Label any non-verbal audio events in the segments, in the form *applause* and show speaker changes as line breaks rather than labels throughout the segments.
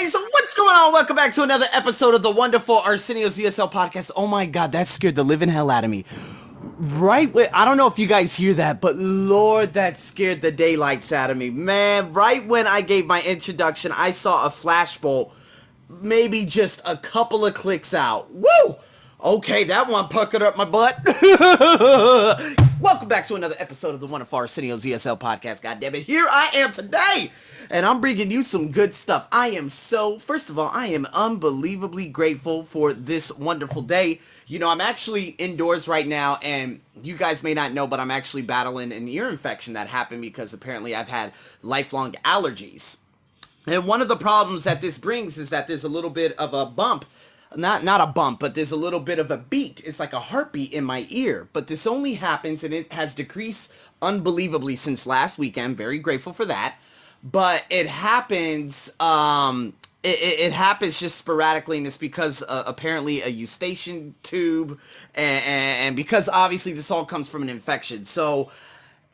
guys, what's going on? Welcome back to another episode of the wonderful Arsenio's ESL podcast. Oh my god, that scared the living hell out of me. Right, when, I don't know if you guys hear that, but Lord, that scared the daylights out of me. Man, right when I gave my introduction, I saw a flashbolt, maybe just a couple of clicks out. Woo! Okay, that one puckered up my butt. *laughs* Welcome back to another episode of the Wonderful Arsenio's ESL podcast. God damn it, here I am today and I'm bringing you some good stuff. I am so, first of all, I am unbelievably grateful for this wonderful day. You know, I'm actually indoors right now, and you guys may not know, but I'm actually battling an ear infection that happened because apparently I've had lifelong allergies. And one of the problems that this brings is that there's a little bit of a bump not not a bump, but there's a little bit of a beat. It's like a heartbeat in my ear. But this only happens and it has decreased unbelievably since last weekend. Very grateful for that but it happens um it, it, it, happens just sporadically and it's because uh, apparently a eustachian tube and, and, because obviously this all comes from an infection. So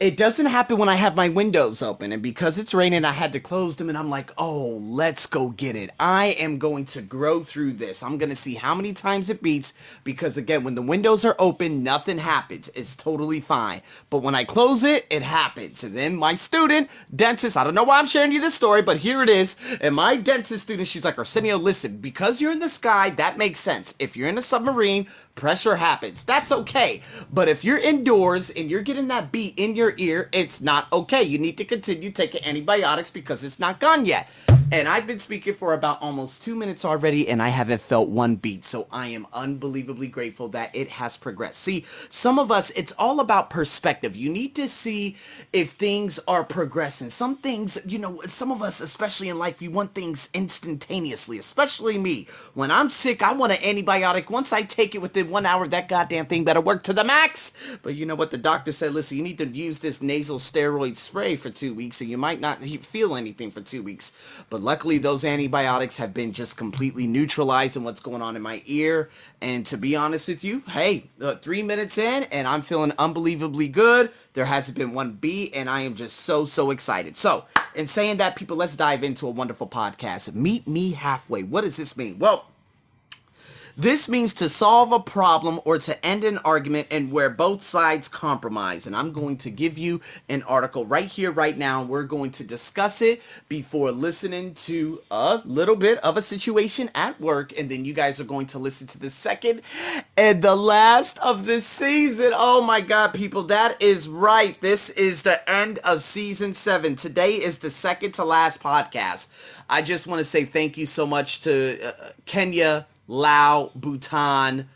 it doesn't happen when I have my windows open. And because it's raining, I had to close them. And I'm like, oh, let's go get it. I am going to grow through this. I'm going to see how many times it beats. Because again, when the windows are open, nothing happens. It's totally fine. But when I close it, it happens. And then my student, dentist, I don't know why I'm sharing you this story, but here it is. And my dentist student, she's like, Arsenio, listen, because you're in the sky, that makes sense. If you're in a submarine, pressure happens. That's okay. But if you're indoors and you're getting that beat in your ear, it's not okay. You need to continue taking antibiotics because it's not gone yet. And I've been speaking for about almost two minutes already, and I haven't felt one beat. So I am unbelievably grateful that it has progressed. See, some of us, it's all about perspective. You need to see if things are progressing. Some things, you know, some of us, especially in life, you want things instantaneously, especially me. When I'm sick, I want an antibiotic. Once I take it within one hour, that goddamn thing better work to the max. But you know what? The doctor said, listen, you need to use this nasal steroid spray for two weeks, and you might not feel anything for two weeks. But but luckily, those antibiotics have been just completely neutralized in what's going on in my ear. And to be honest with you, hey, three minutes in, and I'm feeling unbelievably good. There hasn't been one beat, and I am just so, so excited. So, in saying that, people, let's dive into a wonderful podcast. Meet me halfway. What does this mean? Well, this means to solve a problem or to end an argument and where both sides compromise. And I'm going to give you an article right here, right now. We're going to discuss it before listening to a little bit of a situation at work. And then you guys are going to listen to the second and the last of the season. Oh my God, people, that is right. This is the end of season seven. Today is the second to last podcast. I just want to say thank you so much to uh, Kenya Laos, Bhutan.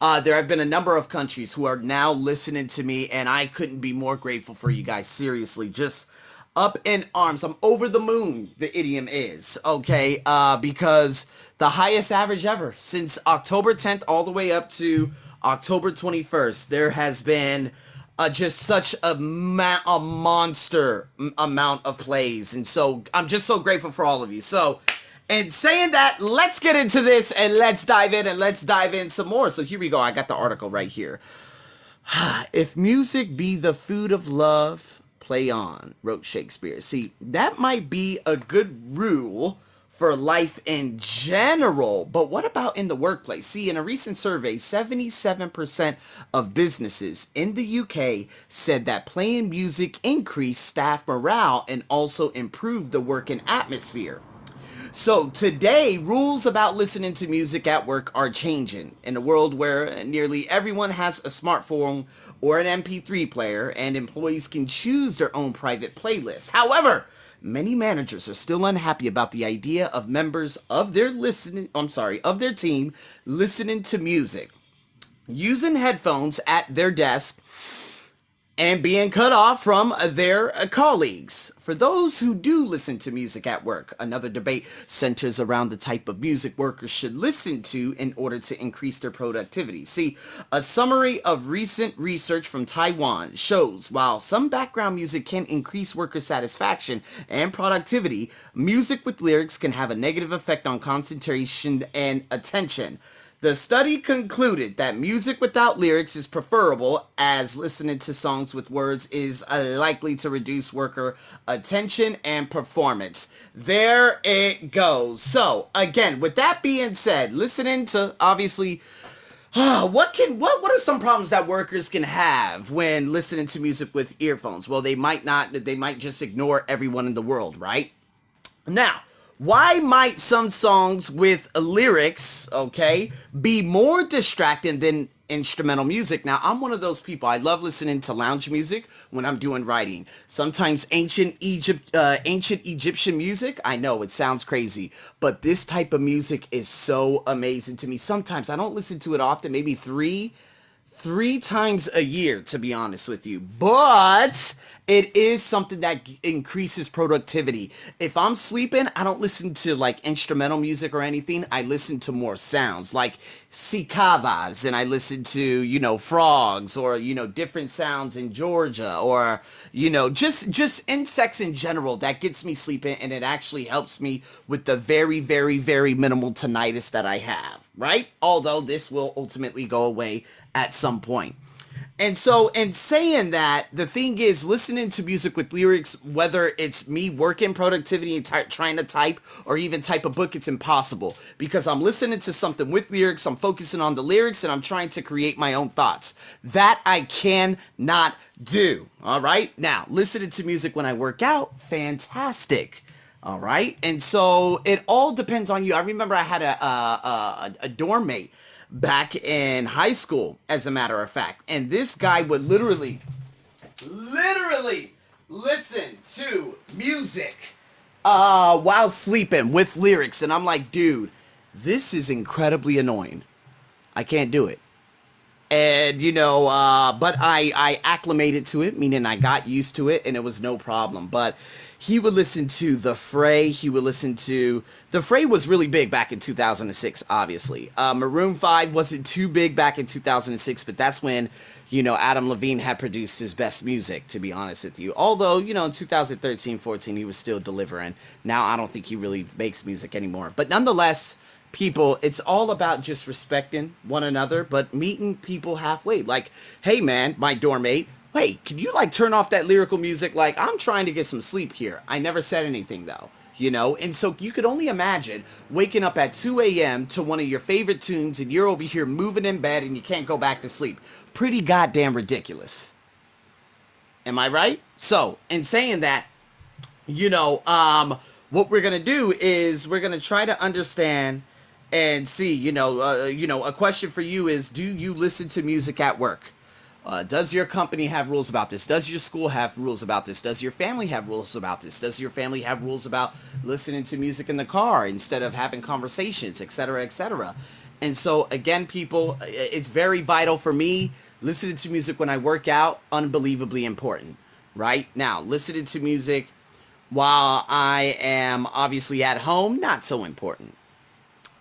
Uh, there have been a number of countries who are now listening to me, and I couldn't be more grateful for you guys. Seriously, just up in arms. I'm over the moon, the idiom is, okay? Uh, because the highest average ever since October 10th all the way up to October 21st, there has been uh, just such a, ma- a monster amount of plays. And so I'm just so grateful for all of you. So, and saying that, let's get into this and let's dive in and let's dive in some more. So here we go. I got the article right here. *sighs* if music be the food of love, play on, wrote Shakespeare. See, that might be a good rule for life in general, but what about in the workplace? See, in a recent survey, 77% of businesses in the UK said that playing music increased staff morale and also improved the working atmosphere. So today, rules about listening to music at work are changing in a world where nearly everyone has a smartphone or an MP3 player and employees can choose their own private playlist. However, many managers are still unhappy about the idea of members of their listening I'm sorry, of their team listening to music using headphones at their desk and being cut off from their colleagues. For those who do listen to music at work, another debate centers around the type of music workers should listen to in order to increase their productivity. See, a summary of recent research from Taiwan shows while some background music can increase worker satisfaction and productivity, music with lyrics can have a negative effect on concentration and attention. The study concluded that music without lyrics is preferable as listening to songs with words is uh, likely to reduce worker attention and performance. There it goes. So, again, with that being said, listening to obviously *sighs* what can what what are some problems that workers can have when listening to music with earphones? Well, they might not they might just ignore everyone in the world, right? Now, why might some songs with lyrics, okay, be more distracting than instrumental music? Now, I'm one of those people. I love listening to lounge music when I'm doing writing. Sometimes ancient Egypt, uh, ancient Egyptian music. I know it sounds crazy, but this type of music is so amazing to me. Sometimes I don't listen to it often, maybe three three times a year, to be honest with you. But it is something that increases productivity. If I'm sleeping, I don't listen to like instrumental music or anything. I listen to more sounds like cicadas and I listen to, you know, frogs or, you know, different sounds in Georgia or, you know, just just insects in general that gets me sleeping and it actually helps me with the very very very minimal tinnitus that I have, right? Although this will ultimately go away at some point. And so, in saying that, the thing is, listening to music with lyrics, whether it's me working productivity and ty- trying to type or even type a book, it's impossible because I'm listening to something with lyrics, I'm focusing on the lyrics, and I'm trying to create my own thoughts. That I cannot do. All right. Now, listening to music when I work out, fantastic. All right. And so, it all depends on you. I remember I had a, a, a, a dorm mate back in high school, as a matter of fact. And this guy would literally, literally listen to music uh, while sleeping with lyrics. And I'm like, dude, this is incredibly annoying. I can't do it. And, you know, uh, but I, I acclimated to it, meaning I got used to it and it was no problem. But he would listen to The Fray. He would listen to The Fray was really big back in 2006, obviously. Uh, Maroon 5 wasn't too big back in 2006, but that's when, you know, Adam Levine had produced his best music, to be honest with you. Although, you know, in 2013 14, he was still delivering. Now, I don't think he really makes music anymore. But nonetheless, people, it's all about just respecting one another, but meeting people halfway. Like, hey, man, my dorm mate, wait, can you like turn off that lyrical music? Like, I'm trying to get some sleep here. I never said anything though, you know? And so you could only imagine waking up at 2 a.m. to one of your favorite tunes and you're over here moving in bed and you can't go back to sleep. Pretty goddamn ridiculous. Am I right? So, in saying that, you know, um, what we're gonna do is we're gonna try to understand and see. You know, uh, you know, a question for you is: Do you listen to music at work? Uh, does your company have rules about this? Does your school have rules about this? Does your family have rules about this? Does your family have rules about listening to music in the car instead of having conversations, etc., etc.? And so, again, people, it's very vital for me. Listening to music when I work out, unbelievably important. Right now, listening to music while I am obviously at home, not so important.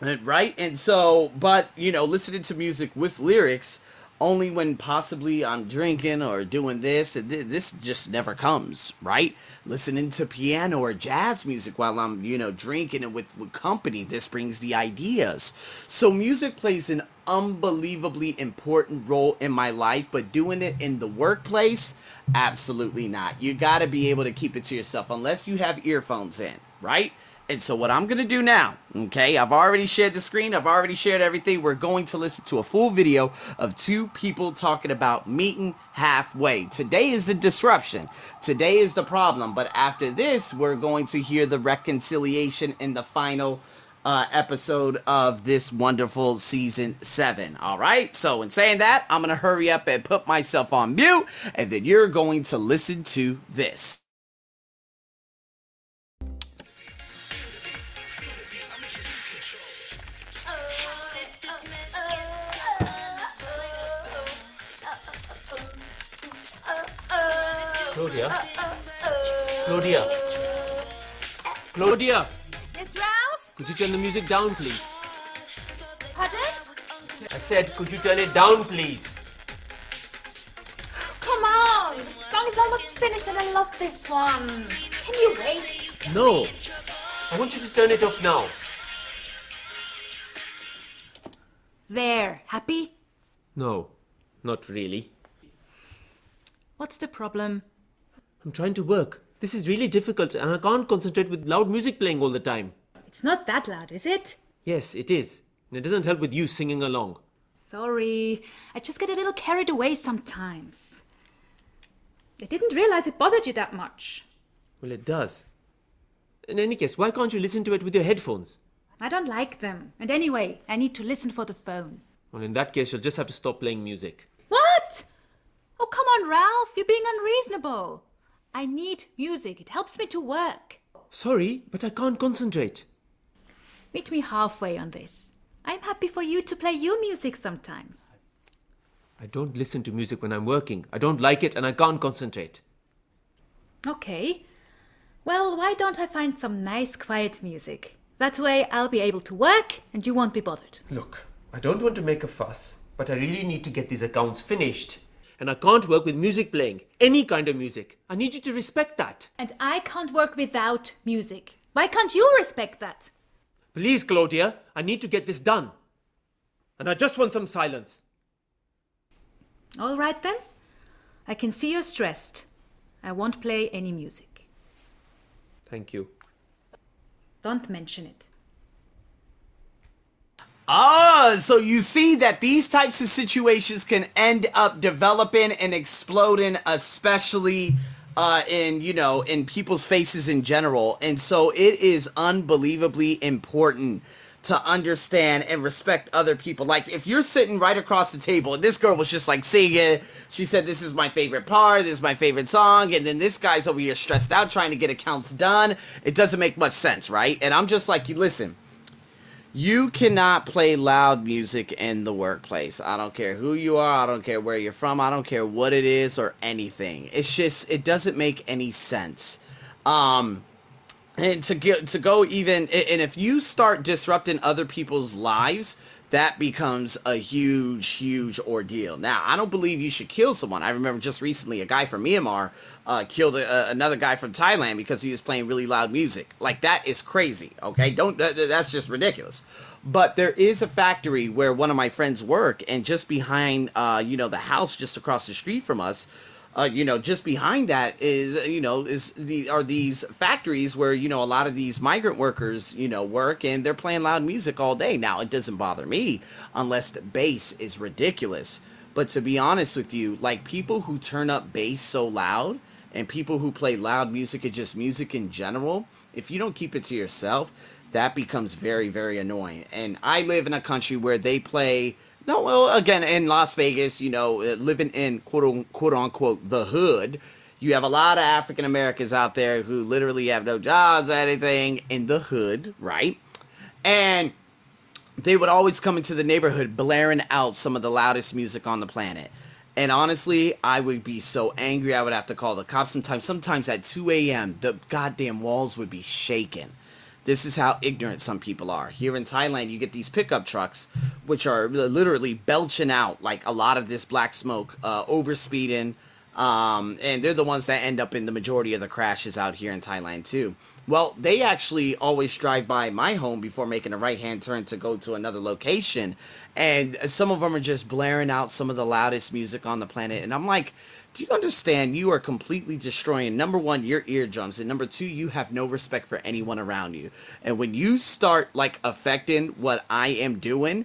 Right? And so, but, you know, listening to music with lyrics only when possibly I'm drinking or doing this. This just never comes, right? Listening to piano or jazz music while I'm, you know, drinking and with, with company. This brings the ideas. So music plays an unbelievably important role in my life, but doing it in the workplace, absolutely not. You got to be able to keep it to yourself unless you have earphones in, right? And so what I'm going to do now, okay, I've already shared the screen, I've already shared everything. We're going to listen to a full video of two people talking about meeting halfway. Today is the disruption. Today is the problem. But after this, we're going to hear the reconciliation in the final uh, episode of this wonderful season seven. All right. So, in saying that, I'm going to hurry up and put myself on mute, and then you're going to listen to this. Uh, uh, uh.
Claudia? Claudia? Claudia?
Yes, Ralph?
Could you turn the music down, please?
Pardon?
I said, could you turn it down, please?
Come on! The song is almost finished and I love this one. Can you wait?
No. I want you to turn it off now.
There, happy?
No, not really.
What's the problem?
I'm trying to work. This is really difficult and I can't concentrate with loud music playing all the time.
It's not that loud, is it?
Yes, it is. And it doesn't help with you singing along.
Sorry, I just get a little carried away sometimes. I didn't realize it bothered you that much.
Well, it does. In any case, why can't you listen to it with your headphones?
I don't like them. And anyway, I need to listen for the phone.
Well, in that case, you'll just have to stop playing music.
What? Oh, come on, Ralph. You're being unreasonable. I need music. It helps me to work.
Sorry, but I can't concentrate.
Meet me halfway on this. I'm happy for you to play your music sometimes.
I don't listen to music when I'm working. I don't like it and I can't concentrate.
Okay. Well, why don't I find some nice, quiet music? That way I'll be able to work and you won't be bothered.
Look, I don't want to make a fuss, but I really need to get these accounts finished. And I can't work with music playing, any kind of music. I need you to respect that.
And I can't work without music. Why can't you respect that?
Please, Claudia, I need to get this done. And I just want some silence.
All right then. I can see you're stressed. I won't play any music.
Thank you.
Don't mention it.
Ah, so you see that these types of situations can end up developing and exploding, especially uh, in you know in people's faces in general. And so it is unbelievably important to understand and respect other people. Like if you're sitting right across the table and this girl was just like singing, she said, "This is my favorite part. This is my favorite song," and then this guy's over here stressed out trying to get accounts done. It doesn't make much sense, right? And I'm just like, you listen. You cannot play loud music in the workplace. I don't care who you are. I don't care where you're from. I don't care what it is or anything. It's just it doesn't make any sense. Um and to get to go even and if you start disrupting other people's lives, that becomes a huge huge ordeal. Now, I don't believe you should kill someone. I remember just recently a guy from Myanmar uh, killed a, another guy from Thailand because he was playing really loud music. Like that is crazy. Okay, don't that, that's just ridiculous. But there is a factory where one of my friends work, and just behind, uh, you know, the house just across the street from us, uh, you know, just behind that is, you know, is the are these factories where you know a lot of these migrant workers, you know, work and they're playing loud music all day. Now it doesn't bother me unless the bass is ridiculous. But to be honest with you, like people who turn up bass so loud and people who play loud music and just music in general, if you don't keep it to yourself, that becomes very, very annoying. And I live in a country where they play. No, well, again, in Las Vegas, you know, uh, living in quote unquote, unquote the hood, you have a lot of African Americans out there who literally have no jobs, anything in the hood, right? And they would always come into the neighborhood blaring out some of the loudest music on the planet. And honestly, I would be so angry. I would have to call the cops sometimes. Sometimes at 2 a.m., the goddamn walls would be shaking. This is how ignorant some people are. Here in Thailand, you get these pickup trucks, which are literally belching out like a lot of this black smoke, uh, overspeeding. Um, and they're the ones that end up in the majority of the crashes out here in Thailand, too. Well, they actually always drive by my home before making a right hand turn to go to another location. And some of them are just blaring out some of the loudest music on the planet. And I'm like, do you understand you are completely destroying number one your eardrums and number two you have no respect for anyone around you and when you start like affecting what i am doing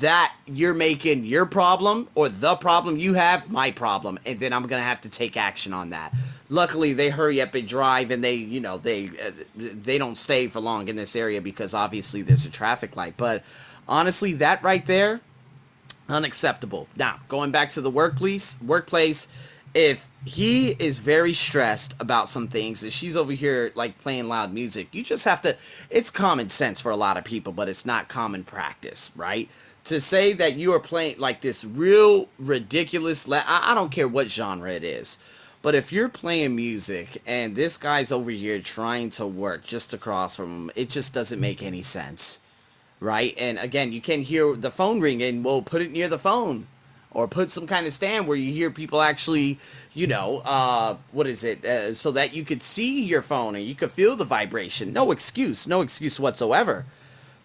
that you're making your problem or the problem you have my problem and then i'm gonna have to take action on that. Luckily they hurry up and drive and they you know they uh, they don't stay for long in this area because obviously there's a traffic light. But honestly that right there unacceptable. Now going back to the workplace workplace if he is very stressed about some things and she's over here like playing loud music you just have to it's common sense for a lot of people but it's not common practice right to say that you are playing like this real ridiculous la- I, I don't care what genre it is but if you're playing music and this guy's over here trying to work just across from him it just doesn't make any sense right and again you can hear the phone ringing well put it near the phone or put some kind of stand where you hear people actually, you know, uh, what is it, uh, so that you could see your phone and you could feel the vibration. No excuse, no excuse whatsoever.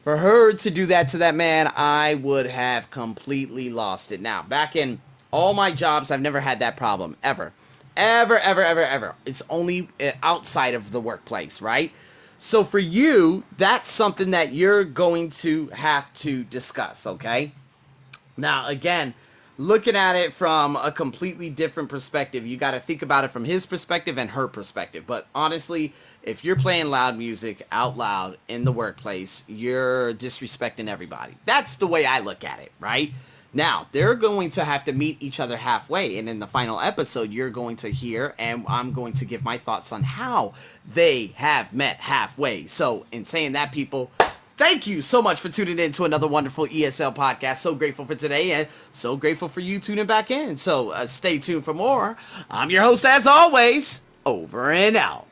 For her to do that to that man, I would have completely lost it. Now, back in all my jobs, I've never had that problem ever. Ever, ever, ever, ever. It's only uh, outside of the workplace, right? So for you, that's something that you're going to have to discuss, okay? Now, again, looking at it from a completely different perspective, you got to think about it from his perspective and her perspective. But honestly, if you're playing loud music out loud in the workplace, you're disrespecting everybody. That's the way I look at it, right? Now, they're going to have to meet each other halfway, and in the final episode, you're going to hear, and I'm going to give my thoughts on how they have met halfway. So, in saying that, people, thank you so much for tuning in to another wonderful ESL podcast. So grateful for today, and so grateful for you tuning back in. So, uh, stay tuned for more. I'm your host, as always, over and out.